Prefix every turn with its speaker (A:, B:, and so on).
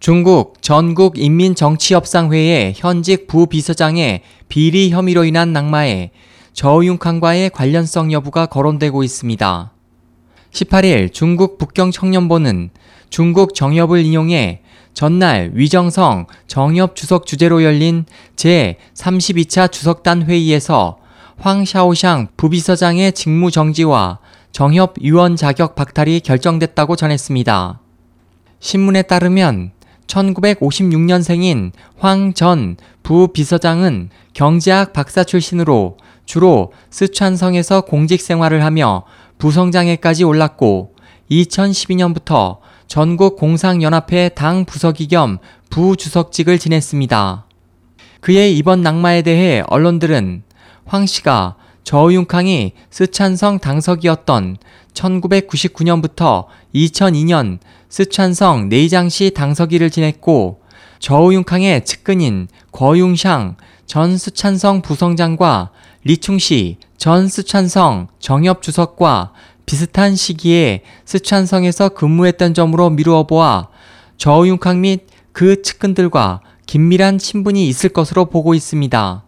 A: 중국 전국 인민정치협상회의 현직 부비서장의 비리 혐의로 인한 낙마에 저우융캉과의 관련성 여부가 거론되고 있습니다. 18일 중국 북경 청년보는 중국 정협을 인용해 전날 위정성 정협 주석 주재로 열린 제32차 주석단 회의에서 황 샤오샹 부비서장의 직무 정지와 정협 위원 자격 박탈이 결정됐다고 전했습니다. 신문에 따르면 1956년생인 황 전 부비서장은 경제학 박사 출신으로 주로 스촨성에서 공직 생활을 하며 부성장에까지 올랐고 2012년부터 전국 공상연합회 당 부서기 겸 부주석직을 지냈습니다. 그의 이번 낙마에 대해 언론들은 황 씨가 저우융캉이 스촨성 당석이었던 1999년부터 2002년 스촨성 내장시 당서기를 지냈고 저우융캉의 측근인 거융샹 전 스촨성 부성장과 리충시 전 스촨성 정협 주석과 비슷한 시기에 스촨성에서 근무했던 점으로 미루어 보아 저우융캉 및 그 측근들과 긴밀한 친분이 있을 것으로 보고 있습니다.